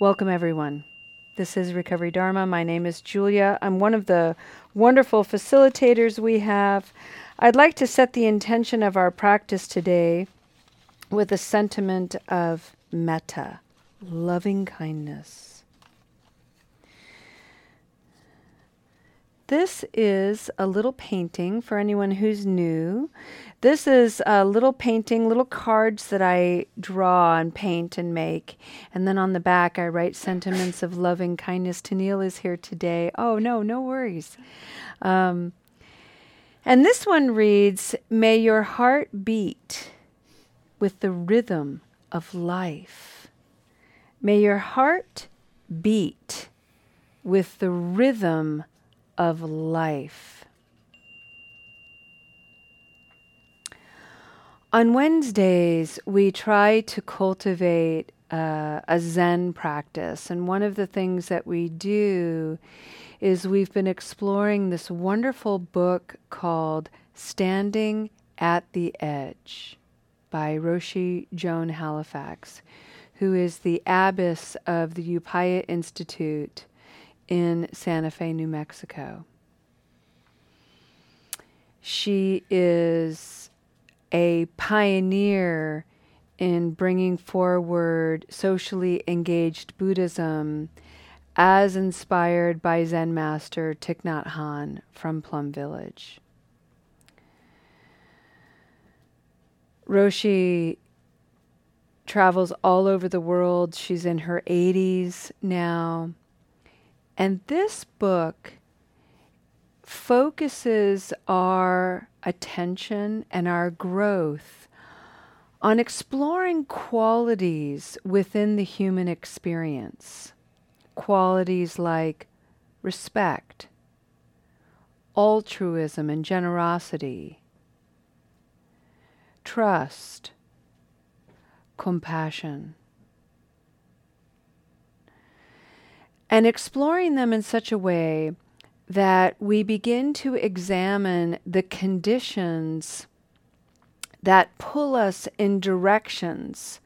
Welcome, everyone. This is Recovery Dharma. My name is Julia. I'm one of the wonderful facilitators we have. I'd like to set the intention of our practice today with a sentiment of metta, loving kindness. This is a little painting for anyone who's new. This is a little painting, little cards that I draw and paint and make. And then on the back, I write sentiments of loving kindness. Tennille is here today. Oh, no, no worries. Um, and this one reads May your heart beat with the rhythm of life. May your heart beat with the rhythm of life. On Wednesdays, we try to cultivate uh, a Zen practice. And one of the things that we do is we've been exploring this wonderful book called Standing at the Edge by Roshi Joan Halifax, who is the abbess of the Upaya Institute in Santa Fe, New Mexico. She is a pioneer in bringing forward socially engaged Buddhism as inspired by Zen master Thich Nhat Hanh from Plum Village. Roshi travels all over the world. She's in her 80s now. And this book focuses our attention and our growth on exploring qualities within the human experience. Qualities like respect, altruism and generosity, trust, compassion. And exploring them in such a way that we begin to examine the conditions that pull us in directions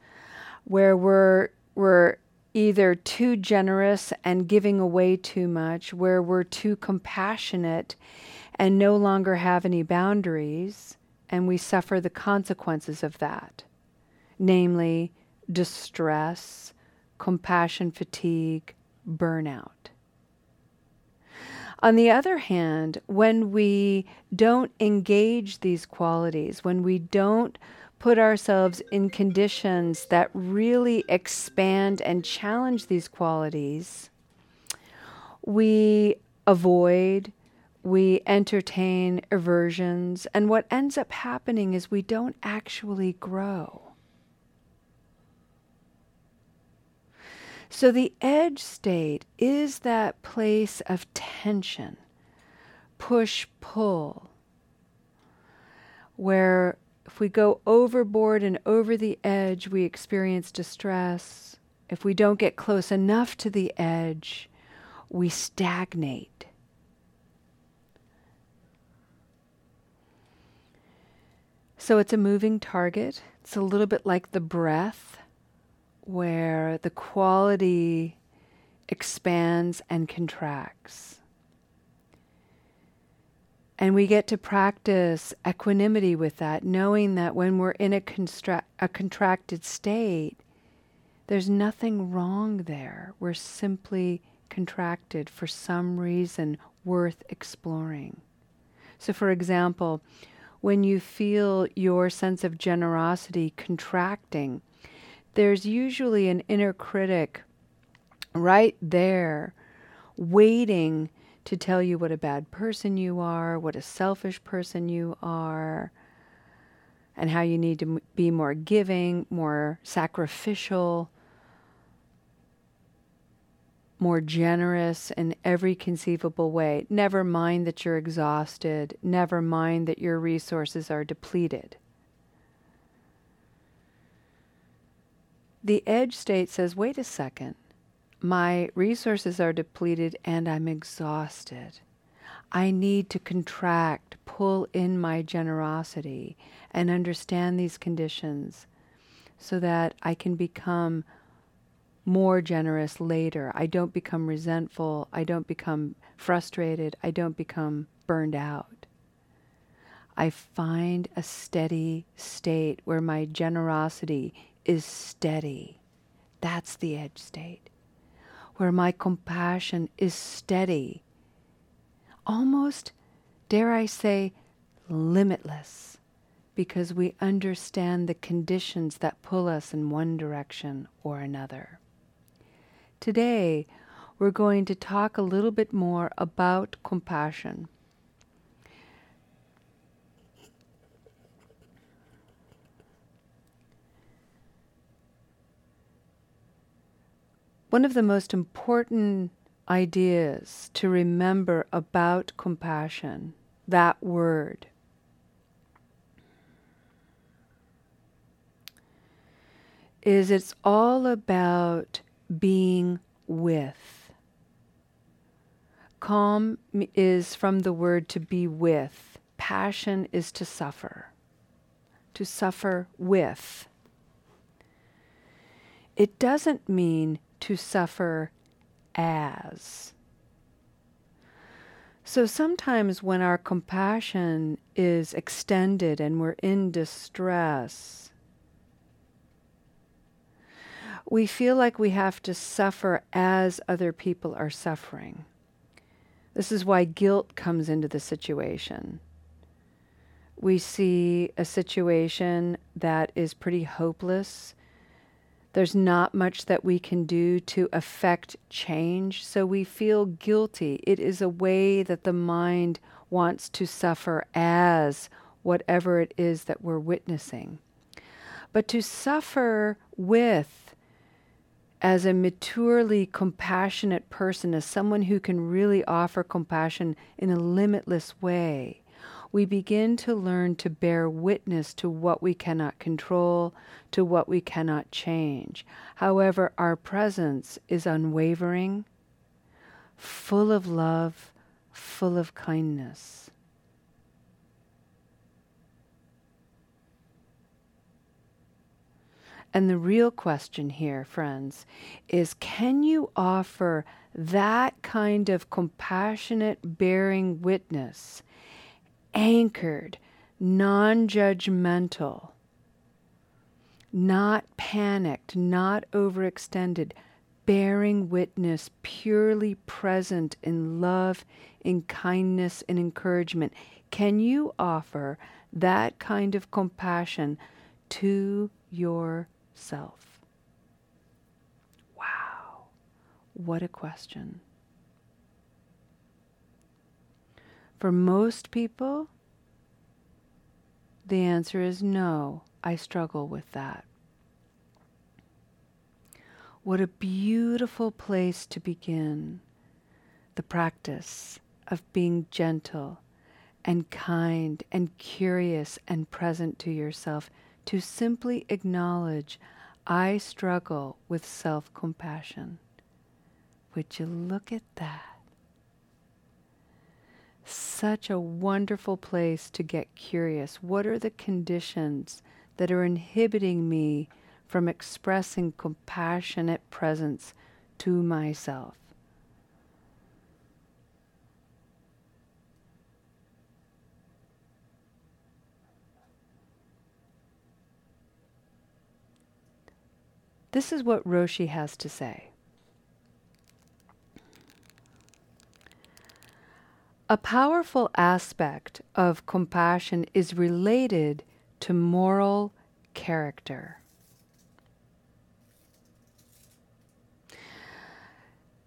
where we're we're either too generous and giving away too much, where we're too compassionate and no longer have any boundaries, and we suffer the consequences of that, namely distress, compassion fatigue, burnout. On the other hand, when we don't engage these qualities, when we don't put ourselves in conditions that really expand and challenge these qualities, we avoid, we entertain aversions, and what ends up happening is we don't actually grow. So the edge state is that place of tension, push pull, where if we go overboard and over the edge, we experience distress. If we don't get close enough to the edge, we stagnate. So it's a moving target. It's a little bit like the breath where the quality expands and contracts. And we get to practice equanimity with that, knowing that when we're in a, constra- a contracted state, there's nothing wrong there. We're simply contracted for some reason worth exploring. So, for example, when you feel your sense of generosity contracting, there's usually an inner critic right there waiting to tell you what a bad person you are, what a selfish person you are, and how you need to m- be more giving, more sacrificial, more generous in every conceivable way. Never mind that you're exhausted, never mind that your resources are depleted. The edge state says, wait a second, my resources are depleted and I'm exhausted. I need to contract, pull in my generosity, and understand these conditions so that I can become more generous later. I don't become resentful. I don't become frustrated. I don't become burned out. I find a steady state where my generosity is steady. That's the edge state. Where my compassion is steady. Almost, dare I say, limitless because we understand the conditions that pull us in one direction or another. Today, we're going to talk a little bit more about compassion. One of the most important ideas to remember about compassion, that word, is it's all about being with. Calm is from the word to be with. Passion is to suffer, to suffer with. It doesn't mean to suffer as. So sometimes when our compassion is extended and we're in distress, we feel like we have to suffer as other people are suffering. This is why guilt comes into the situation. We see a situation that is pretty hopeless. There's not much that we can do to affect change, so we feel guilty. It is a way that the mind wants to suffer as whatever it is that we're witnessing. But to suffer with as a maturely compassionate person, as someone who can really offer compassion in a limitless way, we begin to learn to bear witness to what we cannot control, to what we cannot change. However, our presence is unwavering, full of love, full of kindness. And the real question here, friends, is can you offer that kind of compassionate bearing witness, anchored, non judgmental, not panicked, not overextended, bearing witness, purely present in love, in kindness, and encouragement? Can you offer that kind of compassion to your self? Wow, what a question. For most people, the answer is no, I struggle with that. What a beautiful place to begin the practice of being gentle and kind and curious and present to yourself to simply acknowledge I struggle with self compassion. Would you look at that? Such a wonderful place to get curious. What are the conditions that are inhibiting me from expressing compassionate presence to myself? This is what Roshi has to say. A powerful aspect of compassion is related to moral character.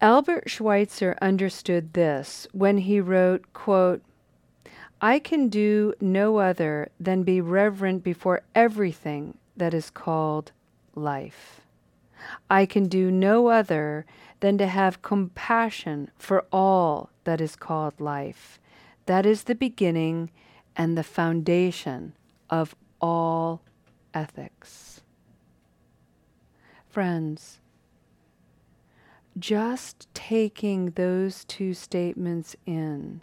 Albert Schweitzer understood this when he wrote, quote, I can do no other than be reverent before everything that is called life. I can do no other than to have compassion for all that is called life. That is the beginning and the foundation of all ethics. Friends, just taking those two statements in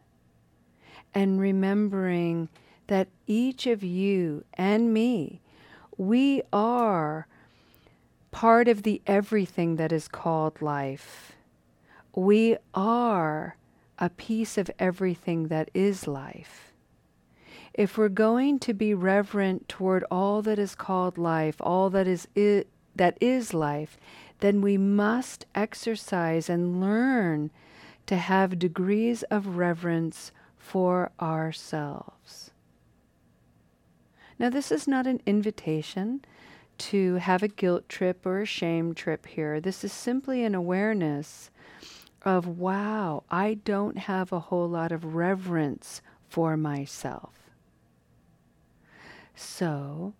and remembering that each of you and me, we are part of the everything that is called life. We are a piece of everything that is life. If we're going to be reverent toward all that is called life, all that is I- that is life, then we must exercise and learn to have degrees of reverence for ourselves. Now, this is not an invitation to have a guilt trip or a shame trip here. This is simply an awareness of, wow, I don't have a whole lot of reverence for myself. So,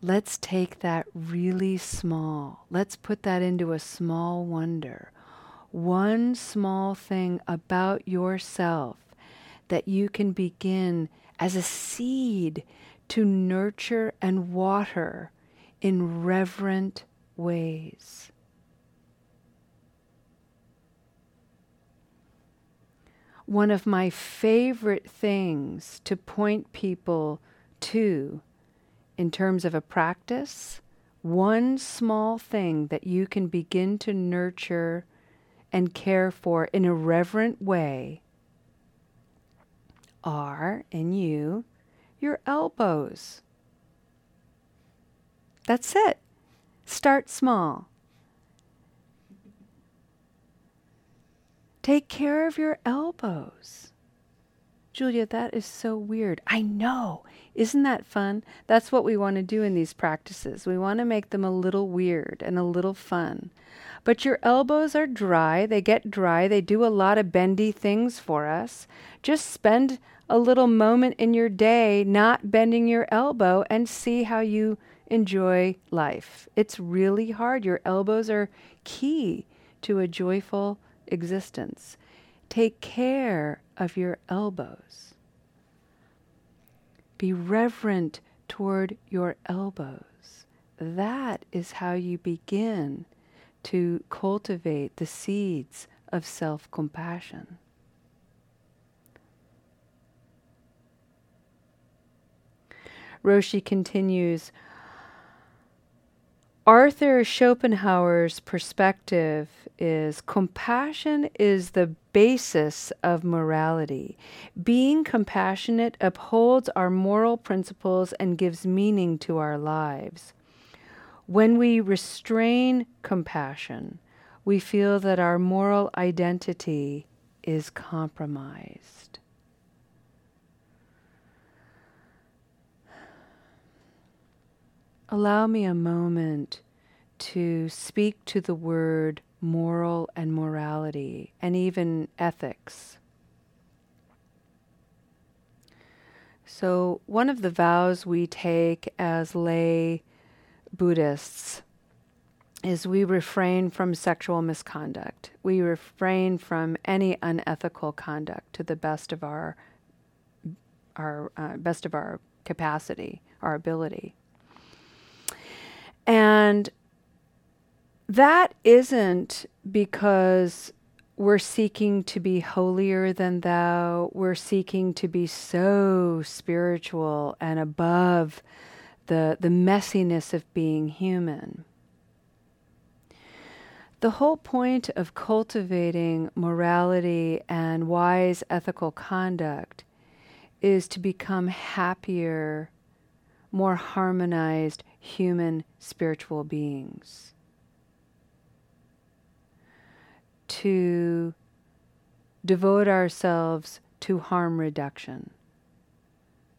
let's take that really small. Let's put that into a small wonder. One small thing about yourself that you can begin as a seed to nurture and water in reverent ways. One of my favorite things to point people to in terms of a practice, one small thing that you can begin to nurture and care for in a reverent way are in you your elbows. That's it. Start small. Take care of your elbows. Julia, that is so weird. I know. Isn't that fun? That's what we want to do in these practices. We want to make them a little weird and a little fun. But your elbows are dry. They get dry. They do a lot of bendy things for us. Just spend a little moment in your day not bending your elbow and see how you enjoy life. It's really hard. Your elbows are key to a joyful existence. Take care of your elbows. Be reverent toward your elbows. That is how you begin to cultivate the seeds of self compassion. Roshi continues Arthur Schopenhauer's perspective is compassion is the basis of morality. Being compassionate upholds our moral principles and gives meaning to our lives. When we restrain compassion, we feel that our moral identity is compromised. Allow me a moment to speak to the word moral and morality and even ethics. So, one of the vows we take as lay Buddhists is we refrain from sexual misconduct. We refrain from any unethical conduct to the best of our our uh, best of our capacity, our ability. And that isn't because we're seeking to be holier than thou, we're seeking to be so spiritual and above the, the messiness of being human. The whole point of cultivating morality and wise ethical conduct is to become happier, more harmonized human spiritual beings. To devote ourselves to harm reduction.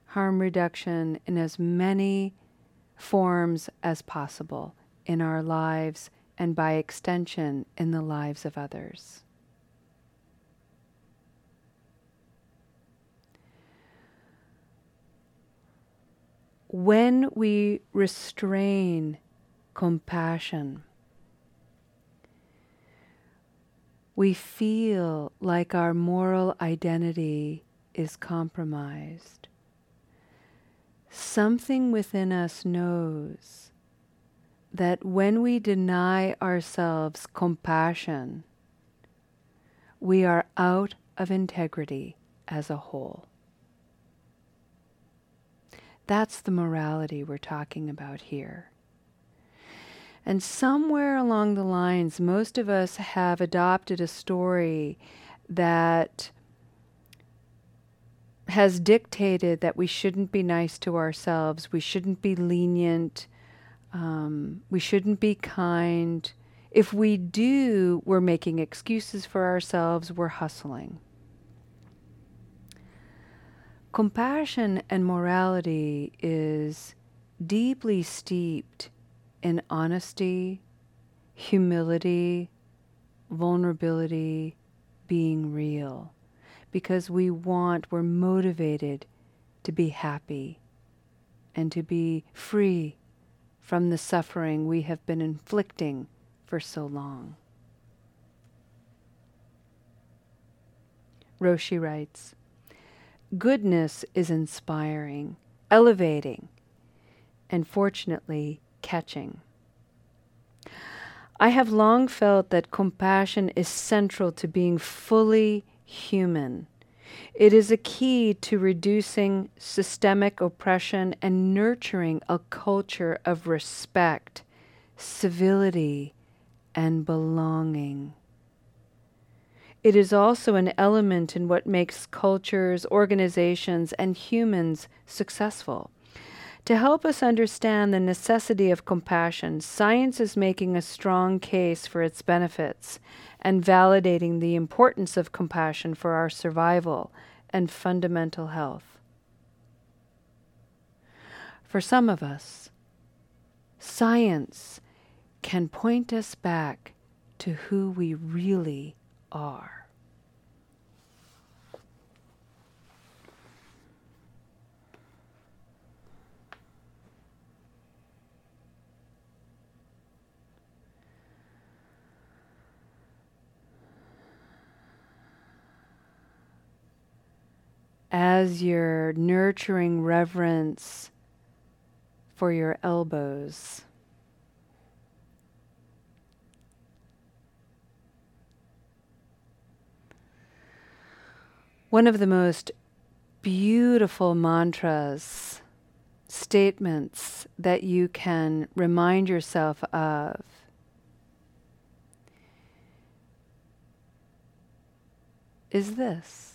Harm reduction in as many forms as possible in our lives and by extension in the lives of others. when we restrain compassion, we feel like our moral identity is compromised. Something within us knows that when we deny ourselves compassion, we are out of integrity as a whole. That's the morality we're talking about here. And somewhere along the lines, most of us have adopted a story that has dictated that we shouldn't be nice to ourselves, we shouldn't be lenient, um, we shouldn't be kind. If we do, we're making excuses for ourselves, we're hustling. Compassion and morality is deeply steeped in honesty, humility, vulnerability, being real. Because we want, we're motivated to be happy and to be free from the suffering we have been inflicting for so long. Roshi writes Goodness is inspiring, elevating, and fortunately catching. I have long felt that compassion is central to being fully human. It is a key to reducing systemic oppression and nurturing a culture of respect, civility, and belonging. It is also an element in what makes cultures, organizations, and humans successful. To help us understand the necessity of compassion, science is making a strong case for its benefits and validating the importance of compassion for our survival and fundamental health. For some of us, science can point us back to who we really are. As you're nurturing reverence for your elbows. One of the most beautiful mantras, statements that you can remind yourself of is this.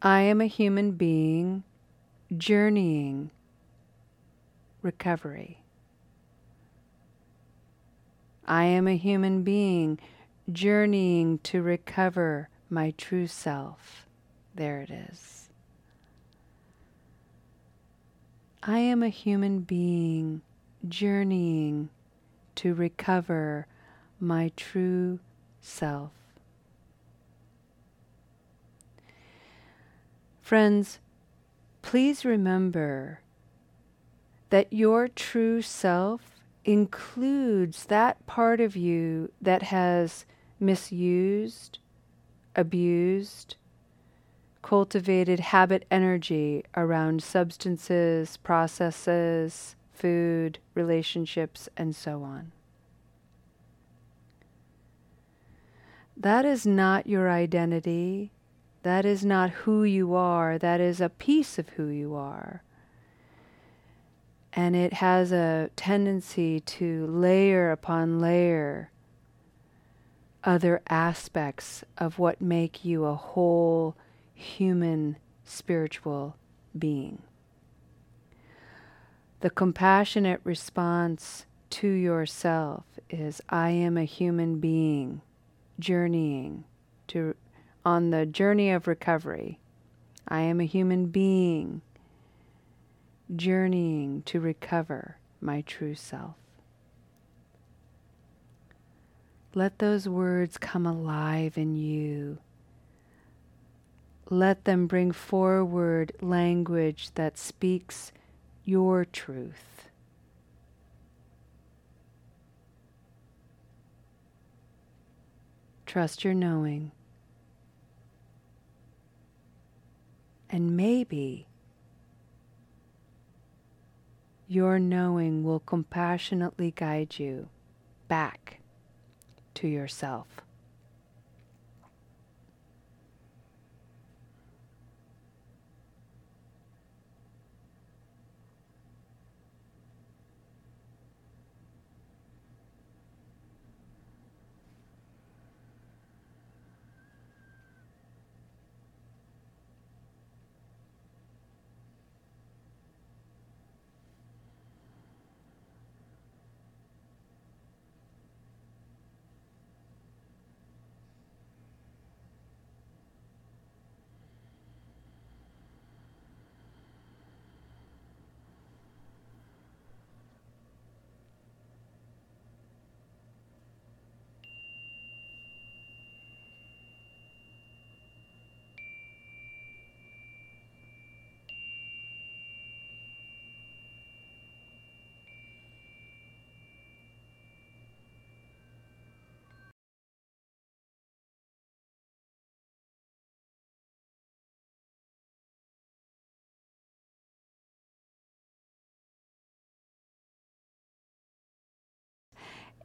I am a human being journeying recovery. I am a human being journeying to recover my true self. There it is. I am a human being journeying to recover my true self. Friends, please remember that your true self includes that part of you that has misused, abused, cultivated habit energy around substances, processes, food, relationships, and so on. That is not your identity. That is not who you are, that is a piece of who you are. And it has a tendency to layer upon layer other aspects of what make you a whole human spiritual being. The compassionate response to yourself is I am a human being journeying to on the journey of recovery. I am a human being journeying to recover my true self. Let those words come alive in you. Let them bring forward language that speaks your truth. Trust your knowing. And maybe your knowing will compassionately guide you back to yourself.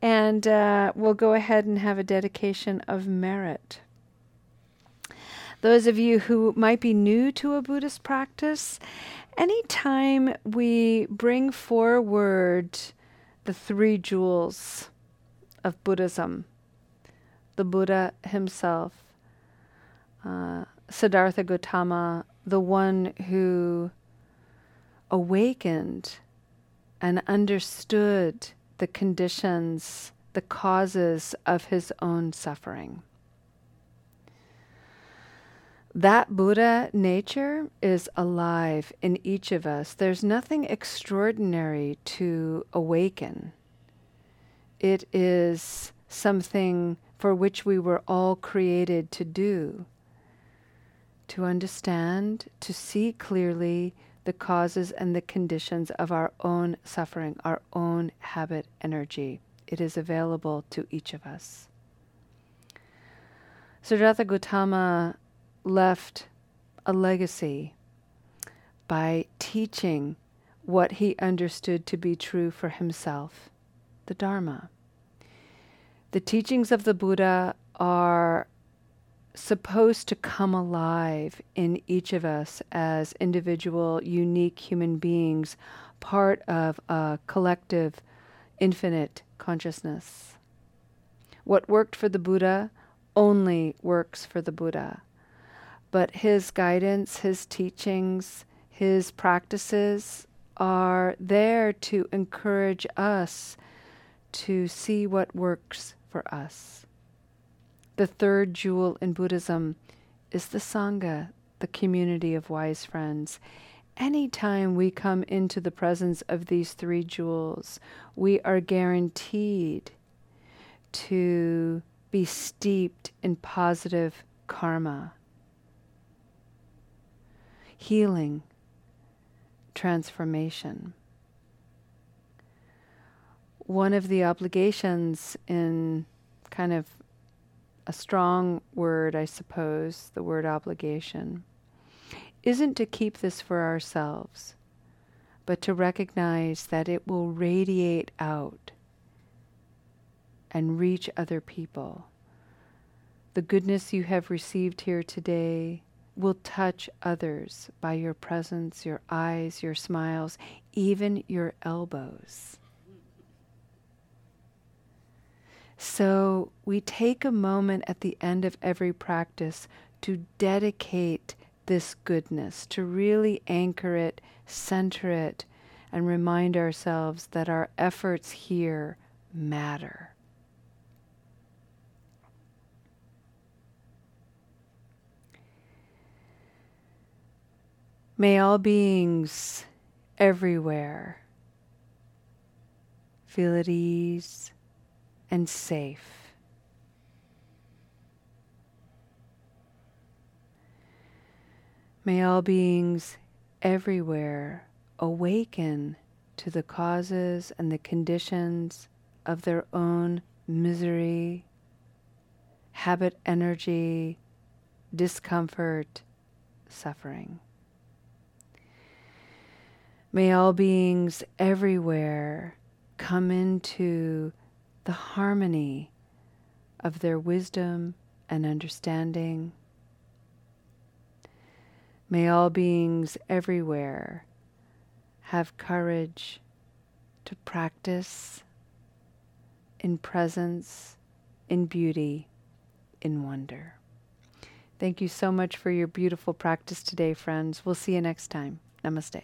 And uh, we'll go ahead and have a dedication of merit. Those of you who might be new to a Buddhist practice, anytime we bring forward the three jewels of Buddhism, the Buddha himself, uh, Siddhartha Gautama, the one who awakened and understood the conditions, the causes of his own suffering. That Buddha nature is alive in each of us. There's nothing extraordinary to awaken. It is something for which we were all created to do to understand, to see clearly the causes and the conditions of our own suffering, our own habit energy. It is available to each of us. Siddhartha Gautama left a legacy by teaching what he understood to be true for himself the Dharma. The teachings of the Buddha are supposed to come alive in each of us as individual, unique human beings, part of a collective, infinite consciousness. What worked for the Buddha only works for the Buddha. But his guidance, his teachings, his practices are there to encourage us to see what works for us. The third jewel in Buddhism is the Sangha, the community of wise friends. Anytime we come into the presence of these three jewels, we are guaranteed to be steeped in positive karma, healing, transformation. One of the obligations in kind of a strong word, I suppose, the word obligation, isn't to keep this for ourselves, but to recognize that it will radiate out and reach other people. The goodness you have received here today will touch others by your presence, your eyes, your smiles, even your elbows. So we take a moment at the end of every practice to dedicate this goodness, to really anchor it, center it, and remind ourselves that our efforts here matter. May all beings everywhere feel at ease and safe. May all beings everywhere awaken to the causes and the conditions of their own misery, habit energy, discomfort, suffering. May all beings everywhere come into the harmony of their wisdom and understanding. May all beings everywhere have courage to practice in presence, in beauty, in wonder. Thank you so much for your beautiful practice today, friends. We'll see you next time. Namaste.